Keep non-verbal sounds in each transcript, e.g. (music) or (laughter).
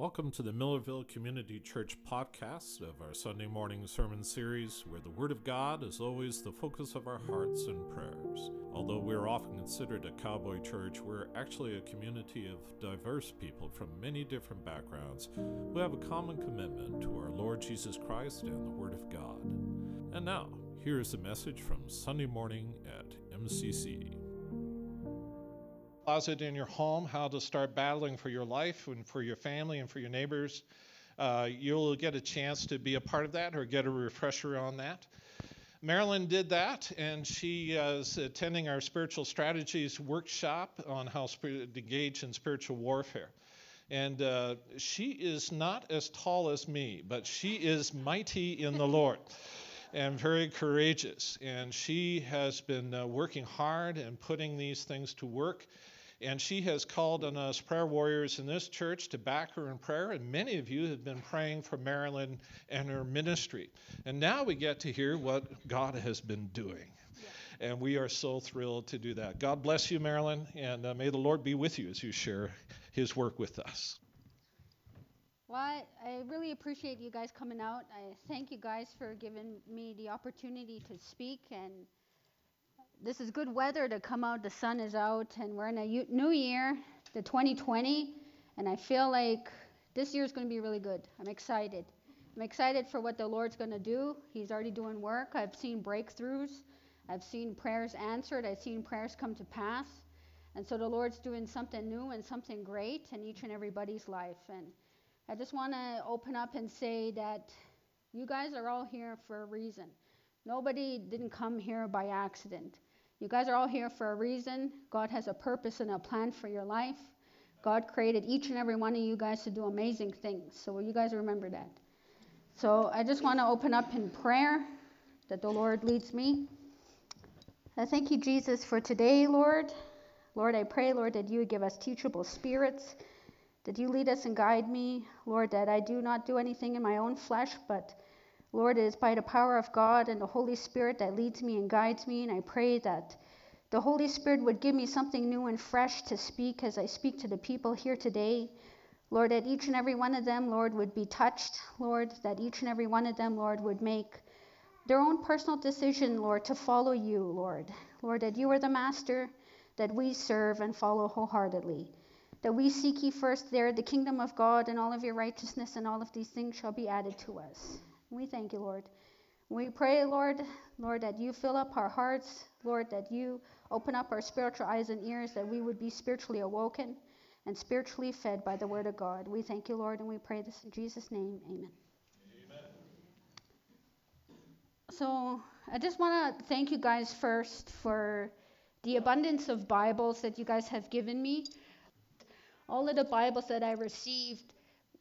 Welcome to the Millarville Community Church podcast of our Sunday morning sermon series, where the Word of God is always the focus of our hearts and prayers. Although we're often considered a cowboy church, we're actually a community of diverse people from many different backgrounds who have a common commitment to our Lord Jesus Christ and the Word of God. And now, here is a message from Sunday morning at MCC closet in your home, how to start battling for your life and for your family and for your neighbors. Uh, you'll get a chance to be a part of that or get a refresher on that. Marilyn did that, and she is attending our spiritual strategies workshop on how to engage in spiritual warfare. And uh, she is not as tall as me, but she is mighty in the (laughs) Lord and very courageous. And she has been uh, working hard and putting these things to work. And she has called on us prayer warriors in this church to back her in prayer. And many of you have been praying for Marilyn and her ministry. And now we get to hear what God has been doing. And we are so thrilled to do that. God bless you, Marilyn, and uh, may the Lord be with you as you share his work with us. Well, I, really appreciate you guys coming out. I thank you guys for giving me the opportunity to speak and this is good weather to come out. The sun is out, and we're in a new year, the 2020, and I feel like this year is going to be really good. I'm excited. I'm excited for what the Lord's going to do. He's already doing work. I've seen breakthroughs. I've seen prayers answered. I've seen prayers come to pass. And so the Lord's doing something new and something great in each and everybody's life. And I just want to open up and say that you guys are all here for a reason. Nobody didn't come here by accident. You guys are all here for a reason. God has a purpose and a plan for your life. God created each and every one of you guys to do amazing things. So you guys remember that. So I just want to open up in prayer that the Lord leads me. I thank you, Jesus, for today, Lord. Lord, I pray, Lord, that you would give us teachable spirits, that you lead us and guide me. Lord, that I do not do anything in my own flesh, but Lord, it is by the power of God and the Holy Spirit that leads me and guides me. And I pray that the Holy Spirit would give me something new and fresh to speak as I speak to the people here today. Lord, that each and every one of them, Lord, would be touched. Lord, that each and every one of them, Lord, would make their own personal decision, Lord, to follow you, Lord. Lord, that you are the master that we serve and follow wholeheartedly. That we seek ye first there the kingdom of God and all of your righteousness, and all of these things shall be added to us. We thank you, Lord. We pray, Lord, Lord, that you fill up our hearts, Lord, that you open up our spiritual eyes and ears, that we would be spiritually awoken and spiritually fed by the word of God. We thank you, Lord, and we pray this in Jesus' name. Amen. Amen. So I just want to thank you guys first for the abundance of Bibles that you guys have given me. All of the Bibles that I received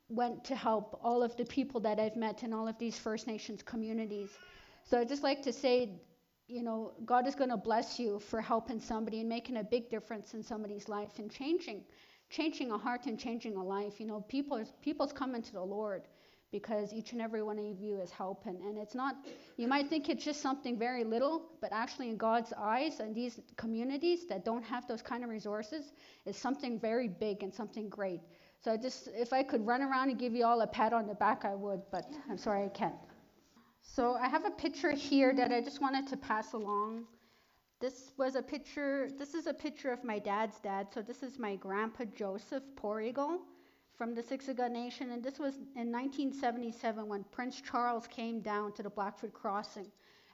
went to help all of the people that I've met in all of these First Nations communities. So I'd just like to say, you know, God is going to bless you for helping somebody and making a big difference in somebody's life and changing, changing a heart and changing a life. You know, people people's coming to the Lord because each and every one of you is helping. And it's not, you might think it's just something very little, but actually in God's eyes and these communities that don't have those kind of resources is something very big and something great. So I just, if I could run around and give you all a pat on the back, I would, but I'm sorry I can't. So I have a picture here that I just wanted to pass along. This was a picture, this is a picture of my dad's dad. So this is my grandpa Joseph Porrigal from the Siksika Nation. And this was in 1977 when Prince Charles came down to the Blackfoot Crossing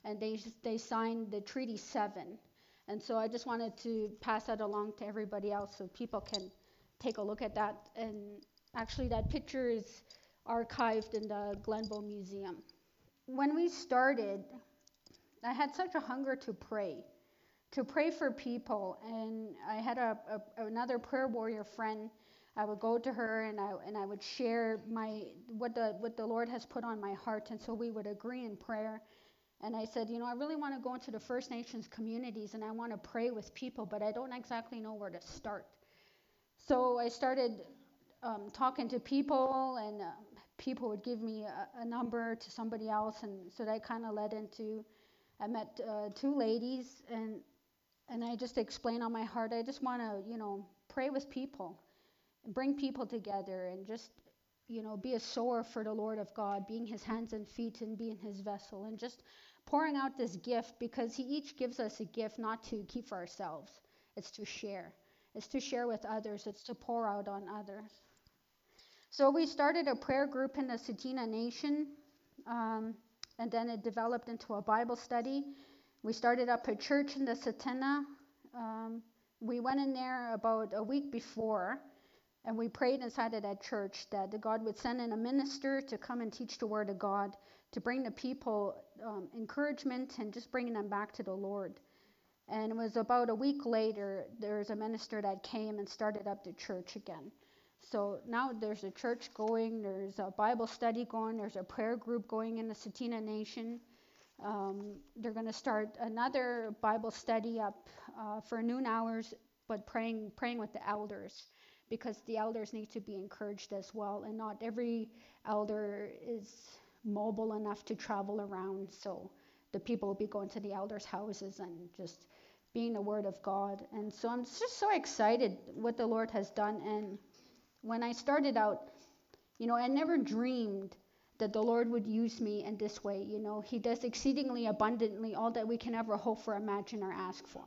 and they, they signed the Treaty 7. And so I just wanted to pass that along to everybody else so people can take a look at that. And actually, that picture is archived in the Glenbow Museum. When we started, I had such a hunger to pray, to pray for people. And I had a, a, another prayer warrior friend. I would go to her and I, and I would share my, what, the, what the Lord has put on my heart. And so we would agree in prayer. And I said, you know, I really want to go into the First Nations communities and I want to pray with people, but I don't exactly know where to start. So I started um, talking to people, and uh, people would give me a, a, number to somebody else, and so that kind of led into. I met uh, two ladies, and and I just explained on my heart. I just want to, you know, pray with people, bring people together, and just you know, be a sower for the Lord of God, being his hands and feet and being his vessel, and just pouring out this gift because he each gives us a gift not to keep for ourselves, it's to share. It's to share with others, it's to pour out on others. So we started a prayer group in the Tsuut'ina Nation, um, and then it developed into a Bible study. We started up a church in the Tsuut'ina. Um, we went in there about a week before and we prayed inside of that church that God would send in a minister to come and teach the Word of God, to bring the people um, encouragement and just bringing them back to the Lord. And it was about a week later, there was a minister that came and started up the church again. So now there's a church going, there's a Bible study going, there's a prayer group going in the Tsuut'ina Nation. Um, they're going to start another Bible study up uh, for noon hours, but praying praying with the elders because the elders need to be encouraged as well. And not every elder is mobile enough to travel around. So the people will be going to the elders' houses and just being the word of God. And so I'm just so excited what the Lord has done. And when I started out, you know, I never dreamed that the Lord would use me in this way. You know, He does exceedingly abundantly all that we can ever hope for, imagine, or ask for.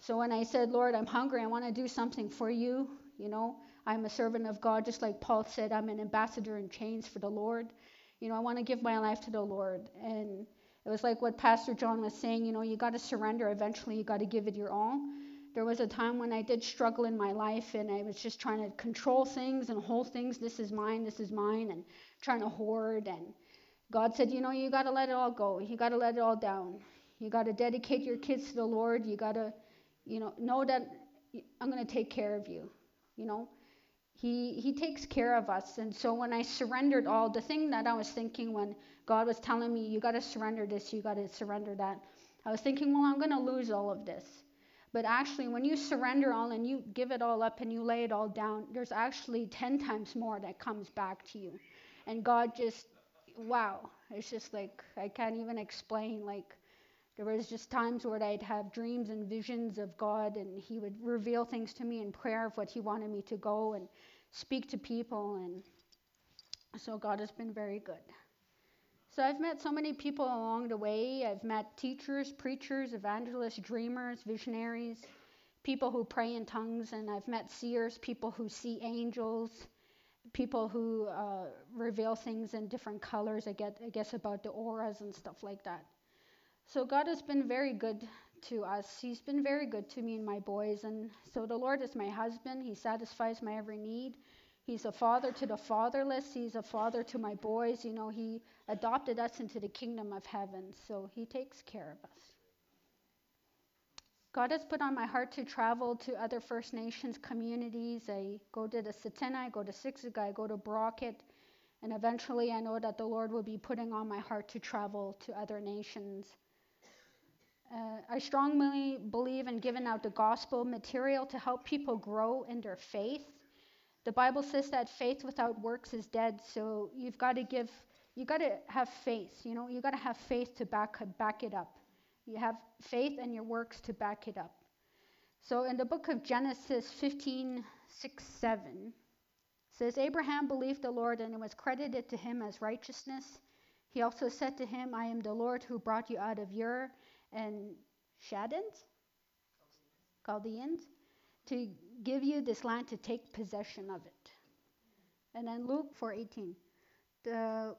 So when I said, Lord, I'm hungry, I want to do something for you, you know, I'm a servant of God, just like Paul said, I'm an ambassador in chains for the Lord. You know, I want to give my life to the Lord. And it was like what Pastor John was saying, you know, you got to surrender. Eventually, you got to give it your all. There was a time when I did struggle in my life and I was just trying to control things and hold things. This is mine, this is mine, and trying to hoard. And God said, you know, you got to let it all go. You got to let it all down. You got to dedicate your kids to the Lord. You got to, you know, know that I'm going to take care of you you know? He he takes care of us. And so when i surrendered all the thing that i was thinking when god was telling me you got to surrender this you got to surrender that i was thinking well i'm going to lose all of this. But actually when you surrender all and you give it all up and you lay it all down there's actually 10 times more that comes back to you. And god just wow. It's just like i can't even explain like there was just times where I'd have dreams and visions of God, and He would reveal things to me in prayer of what He wanted me to go and speak to people. And so God has been very good. So I've met so many people along the way. I've met teachers, preachers, evangelists, dreamers, visionaries, people who pray in tongues, and I've met seers, people who see angels, people who uh, reveal things in different colors. I, get, I guess about the auras and stuff like that. So God has been very good to us. He's been very good to me and my boys. And so the Lord is my husband. He satisfies my every need. He's a father to the fatherless. He's a father to my boys. You know, he adopted us into the kingdom of heaven. So he takes care of us. God has put on my heart to travel to other First Nations communities. I go to the Tsuut'ina, I go to Siksika, I go to Brocket, and eventually I know that the Lord will be putting on my heart to travel to other nations. Uh, I strongly believe in giving out the gospel material to help people grow in their faith. The Bible says that faith without works is dead, so you've got to give, you've got to have faith. You know, you got to have faith to back back it up. You have faith and your works to back it up. So in the book of Genesis 15, 6, 7, says Abraham believed the Lord and it was credited to him as righteousness. He also said to him, I am the Lord who brought you out of Ur and Shaddans, Chaldeans, to give you this land to take possession of it. And then Luke 4:18, the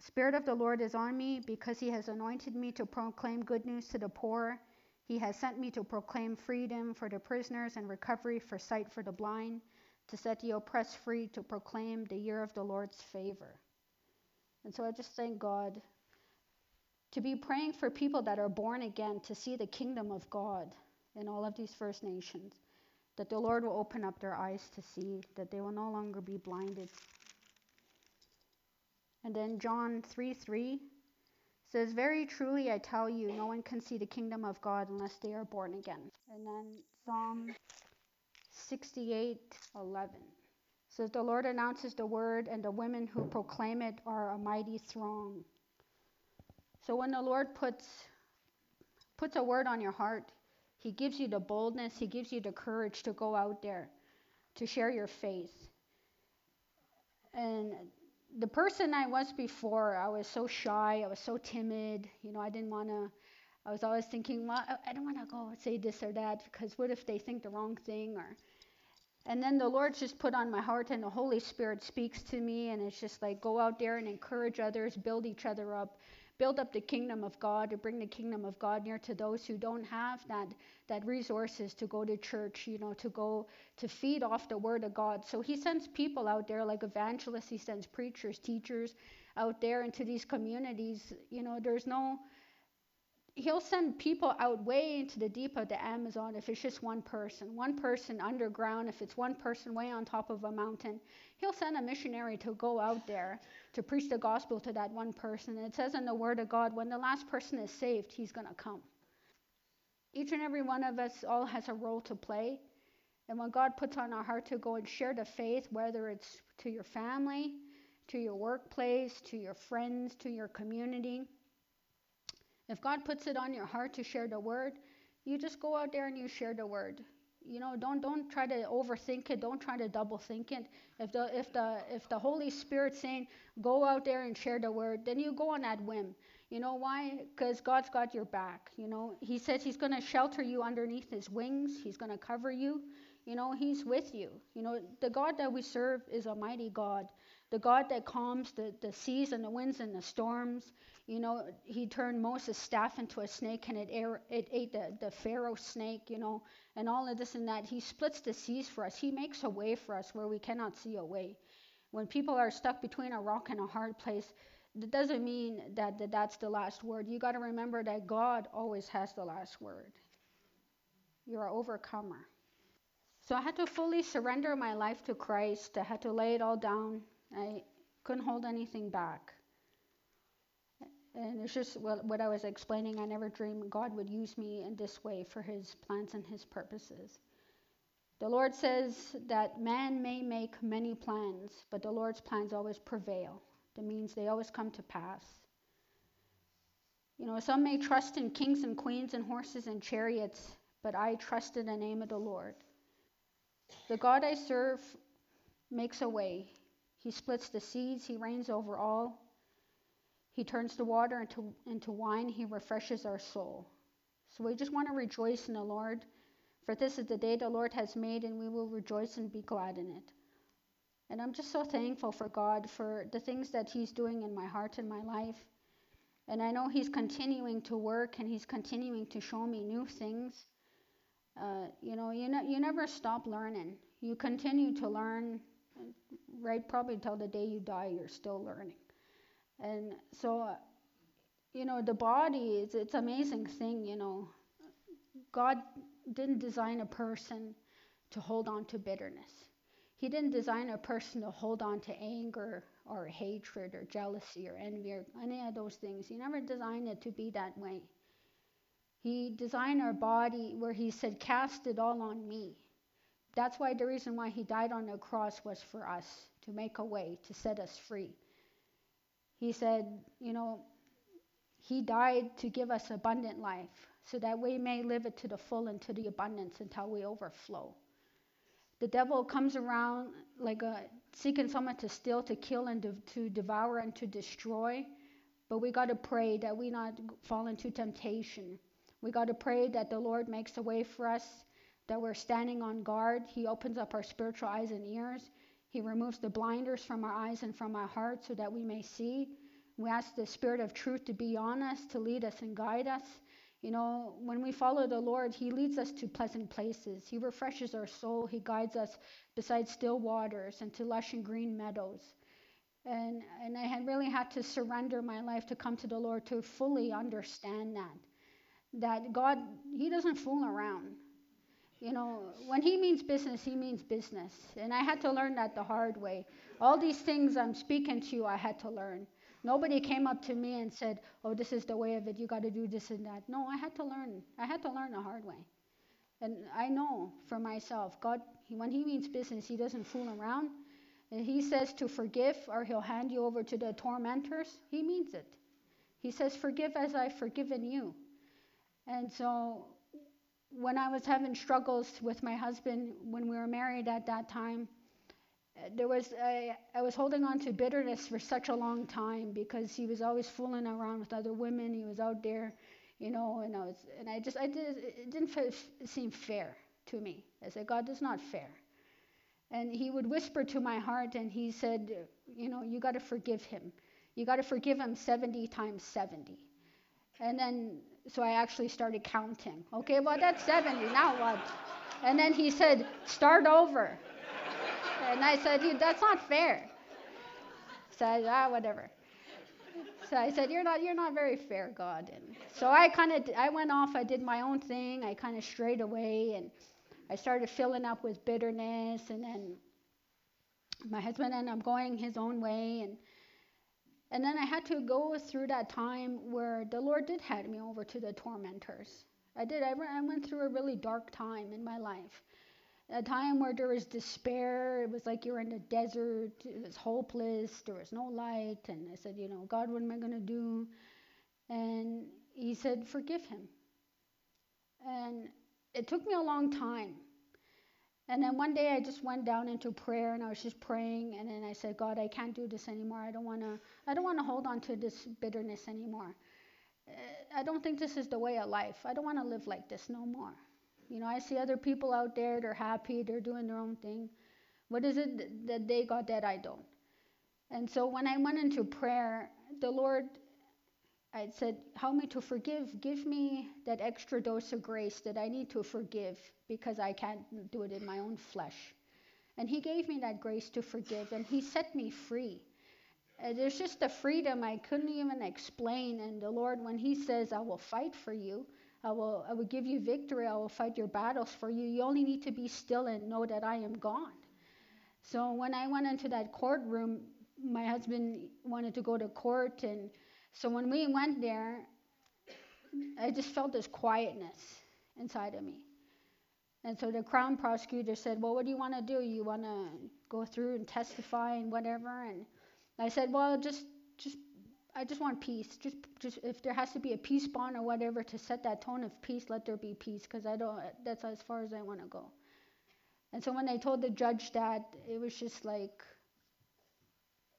Spirit of the Lord is on me because He has anointed me to proclaim good news to the poor. He has sent me to proclaim freedom for the prisoners and recovery for sight for the blind, to set the oppressed free, to proclaim the year of the Lord's favor. And so I just thank God to be praying for people that are born again to see the kingdom of God in all of these First Nations, that the Lord will open up their eyes to see, that they will no longer be blinded. And then John 3 3 says, Very truly I tell you, no one can see the kingdom of God unless they are born again. And then Psalm 68 11 says, The Lord announces the word, and the women who proclaim it are a mighty throng. So when the Lord puts puts a word on your heart, he gives you the boldness, he gives you the courage to go out there to share your faith. and the person I was before, I was so shy, I was so timid, you know, I didn't want to. I was always thinking, well, I don't want to go say this or that because what if they think the wrong thing or and then the Lord just put on my heart, and the Holy Spirit speaks to me, and it's just like go out there and encourage others, build each other up, build up the kingdom of God, to bring the kingdom of God near to those who don't have that that resources to go to church, you know, to go to feed off the word of God. So He sends people out there like evangelists, He sends preachers, teachers out there into these communities. You know, there's no he'll send people out way into the deep of the Amazon if it's just one person, one person underground, if it's one person way on top of a mountain. He'll send a missionary to go out there to preach the gospel to that one person. And it says in the Word of God, when the last person is saved, he's going to come. Each and every one of us all has a role to play. And when God puts on our heart to go and share the faith, whether it's to your family, to your workplace, to your friends, to your community, if God puts it on your heart to share the word, you just go out there and you share the word. You know, don't don't try to overthink it. Don't try to double think it. If the if the if the Holy Spirit's saying go out there and share the word, then you go on that whim. You know why? Because God's got your back. You know, He says He's going to shelter you underneath His wings. He's going to cover you. You know, He's with you. You know, the God that we serve is a mighty God. The God that calms the, the seas and the winds and the storms. You know, he turned Moses' staff into a snake and it, it ate the, the Pharaoh snake, you know, and all of this and that. He splits the seas for us. He makes a way for us where we cannot see a way. When people are stuck between a rock and a hard place, that doesn't mean that, that that's the last word. You got to remember that God always has the last word. You're an overcomer. So I had to fully surrender my life to Christ. I had to lay it all down. I couldn't hold anything back. And it's just what, what I was explaining. I never dreamed God would use me in this way for his plans and his purposes. The Lord says that man may make many plans, but the Lord's plans always prevail. That means they always come to pass. You know, some may trust in kings and queens and horses and chariots, but I trust in the name of the Lord. The God I serve makes a way. He splits the seas, He reigns over all. He turns the water into, into wine. He refreshes our soul. So we just want to rejoice in the Lord, for this is the day the Lord has made, and we will rejoice and be glad in it. And I'm just so thankful for God for the things that He's doing in my heart and my life. And I know He's continuing to work and He's continuing to show me new things. Uh, you know, you, ne- you never stop learning. You continue to learn, right? Probably till the day you die, you're still learning. And so, you know, the body is it's amazing thing, you know. God didn't design a person to hold on to bitterness. He didn't design a person to hold on to anger or hatred or jealousy or envy or any of those things. He never designed it to be that way. He designed our body where he said, Cast it all on me. That's why the reason why he died on the cross was for us, to make a way, to set us free. He said, you know, he died to give us abundant life so that we may live it to the full and to the abundance until we overflow. The devil comes around like a seeking someone to steal, to kill, and to, to devour and to destroy. But we got to pray that we not fall into temptation. We got to pray that the Lord makes a way for us, that we're standing on guard. He opens up our spiritual eyes and ears. He removes the blinders from our eyes and from our hearts so that we may see. We ask the Spirit of truth to be on us, to lead us and guide us. You know, when we follow the Lord, He leads us to pleasant places. He refreshes our soul. He guides us beside still waters and to lush and green meadows. And, and I had really had to surrender my life to come to the Lord to fully understand that. That God, He doesn't fool around. You know, when he means business, he means business. And I had to learn that the hard way. All these things I'm speaking to you, I had to learn. Nobody came up to me and said, Oh, this is the way of it. You got to do this and that. No, I had to learn. I had to learn the hard way. And I know for myself, God, when he means business, he doesn't fool around. And he says to forgive or he'll hand you over to the tormentors. He means it. He says, Forgive as I've forgiven you. And so when I was having struggles with my husband when we were married at that time, there was I, I was holding on to bitterness for such a long time because he was always fooling around with other women. He was out there, you know, and I was and I just I did it didn't seem fair to me. I said, God, is not fair. And he would whisper to my heart, and he said, you know, you got to forgive him. You got to forgive him 70 times 70. And then so I actually started counting. Okay, well that's 70. Now what? And then he said, start over. And I said, that's not fair. So I, ah, whatever. So I said, you're not, you're not very fair, God. And so I kind of, I went off. I did my own thing. I kind of strayed away, and I started filling up with bitterness. And then my husband ended up going his own way, and and then I had to go through that time where the Lord did hand me over to the tormentors. I did. I, I went through a really dark time in my life a time where there was despair. It was like you were in the desert. It was hopeless. There was no light. And I said, you know, God, what am I going to do? And he said, forgive him. And it took me a long time. And then one day I just went down into prayer and I was just praying and then I said, God, I can't do this anymore. I don't want to I don't want to hold on to this bitterness anymore. Uh, I don't think this is the way of life. I don't want to live like this no more. You know, I see other people out there, they're happy, they're doing their own thing. What is it that they got that I don't? And so when I went into prayer, the Lord, I said, Help me to forgive. Give me that extra dose of grace that I need to forgive because I can't do it in my own flesh. And He gave me that grace to forgive, and He set me free. And there's just a freedom I couldn't even explain. And the Lord, when He says, I will fight for you, I will, I will give you victory. I will fight your battles for you. You only need to be still and know that I am God. So when I went into that courtroom, my husband wanted to go to court. And so when we went there, I just felt this quietness inside of me. And so the crown prosecutor said, Well, what do you want to do? You want to go through and testify and whatever? And I said, Well, just just I just want peace. Just, just if there has to be a peace bond or whatever to set that tone of peace, let there be peace, because I don't. That's as far as I want to go. And so when they told the judge that, it was just like,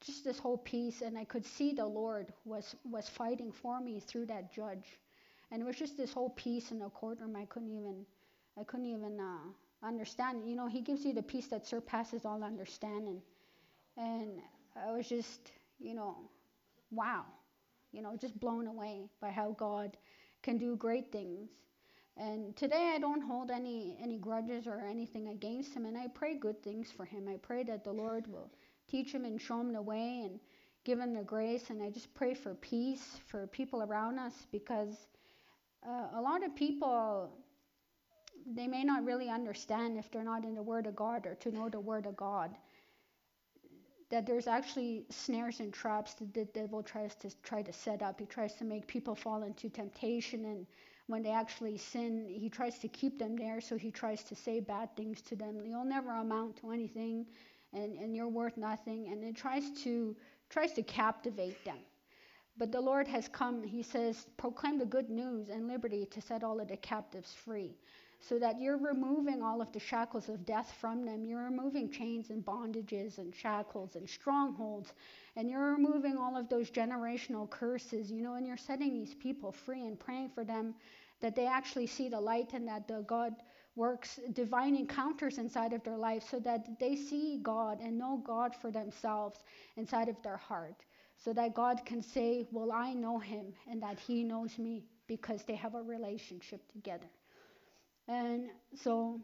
just this whole peace, and I could see the Lord was was fighting for me through that judge, and it was just this whole peace in the courtroom. I couldn't even, I couldn't even uh, understand. You know, He gives you the peace that surpasses all understanding, and I was just, you know wow, you know, just blown away by how God can do great things. And today I don't hold any any grudges or anything against him, and I pray good things for him. I pray that the Lord will teach them and show them the way and give them the grace. And I just pray for peace for people around us because uh, a lot of people they may not really understand if they're not in the Word of God or to know the Word of God that there's actually snares and traps that the devil tries to try to set up. He tries to make people fall into temptation, and when they actually sin, he tries to keep them there. So he tries to say bad things to them. You'll never amount to anything, and, and you're worth nothing. And it tries to tries to captivate them. But the Lord has come. He says, proclaim the good news and liberty to set all of the captives free so that you're removing all of the shackles of death from them. You're removing chains and bondages and shackles and strongholds, and you're removing all of those generational curses, you know, and you're setting these people free and praying for them that they actually see the light and that the God works divine encounters inside of their life so that they see God and know God for themselves inside of their heart. So that God can say, Well, I know him and that he knows me because they have a relationship together. And so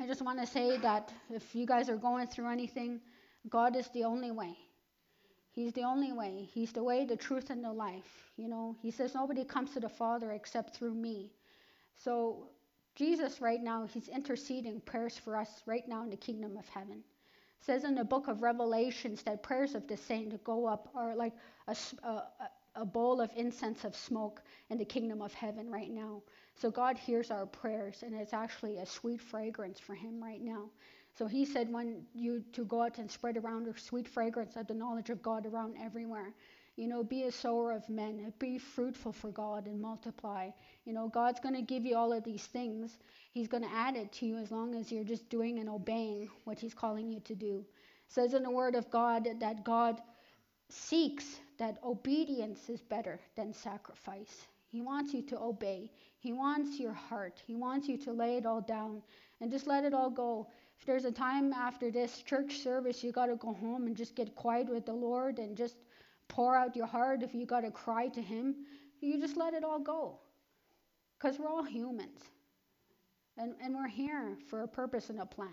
I just want to say that if you guys are going through anything, God is the only way. He's the only way. He's the way, the truth, and the life. You know, He says nobody comes to the Father except through me. So Jesus, right now, He's interceding prayers for us right now in the kingdom of heaven. It says in the book of Revelations that prayers of the saint go up are like a, a, a bowl of incense of smoke in the kingdom of heaven right now. So God hears our prayers, and it's actually a sweet fragrance for Him right now. So He said, when you to go out and spread around a sweet fragrance of the knowledge of God around everywhere. You know, be a sower of men, be fruitful for God and multiply. You know, God's going to give you all of these things. He's going to add it to you as long as you're just doing and obeying what He's calling you to do. It says in the Word of God that God seeks that obedience is better than sacrifice. He wants you to obey. He wants your heart. He wants you to lay it all down and just let it all go. If there's a time after this church service, you got to go home and just get quiet with the Lord and just pour out your heart. If you got to cry to Him, you just let it all go. Because we're all humans. And, and we're here for a purpose and a plan.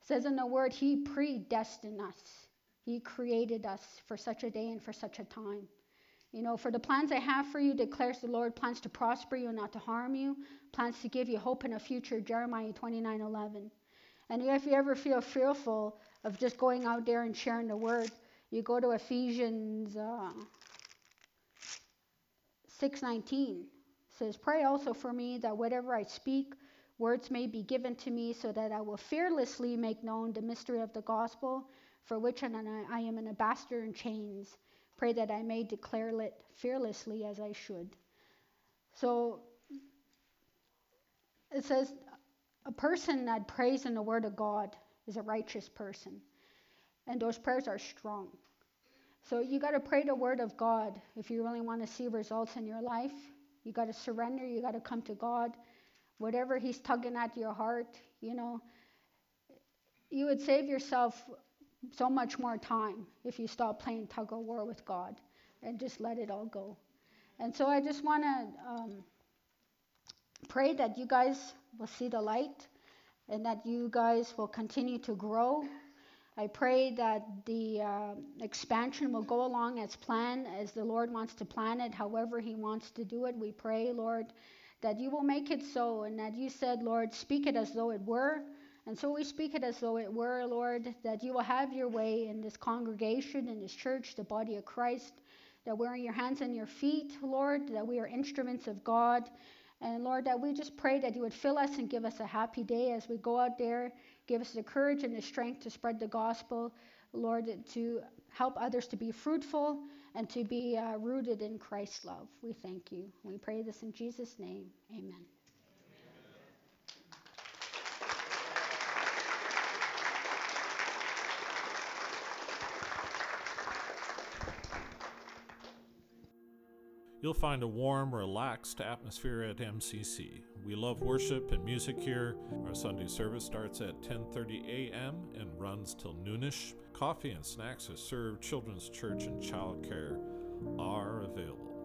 It says in the word, He predestined us. He created us for such a day and for such a time. You know, for the plans I have for you, declares the Lord, plans to prosper you and not to harm you, plans to give you hope in a future, Jeremiah 29 11. And if you ever feel fearful of just going out there and sharing the word, you go to Ephesians uh, 6:19. Says, "Pray also for me that whatever I speak, words may be given to me, so that I will fearlessly make known the mystery of the gospel, for which I am an ambassador in chains. Pray that I may declare it fearlessly as I should." So it says, a person that prays in the Word of God is a righteous person, and those prayers are strong. So you got to pray the Word of God if you really want to see results in your life. You got to surrender. You got to come to God. Whatever He's tugging at your heart, you know, you would save yourself so much more time if you stop playing tug of war with God and just let it all go. And so I just want to um, pray that you guys will see the light and that you guys will continue to grow. I pray that the uh, expansion will go along as planned, as the Lord wants to plan it, however He wants to do it. We pray, Lord, that you will make it so, and that you said, Lord, speak it as though it were. And so we speak it as though it were, Lord, that you will have your way in this congregation, in this church, the body of Christ, that we're in your hands and your feet, Lord, that we are instruments of God. And Lord, that we just pray that you would fill us and give us a happy day as we go out there. Give us the courage and the strength to spread the gospel, Lord, to help others to be fruitful and to be uh, rooted in Christ's love. We thank you. We pray this in Jesus' name. Amen. You'll find a warm, relaxed atmosphere at MCC. We love worship and music here. Our Sunday service starts at 10:30 a.m. and runs till noonish. Coffee and snacks are served. Children's church and childcare are available.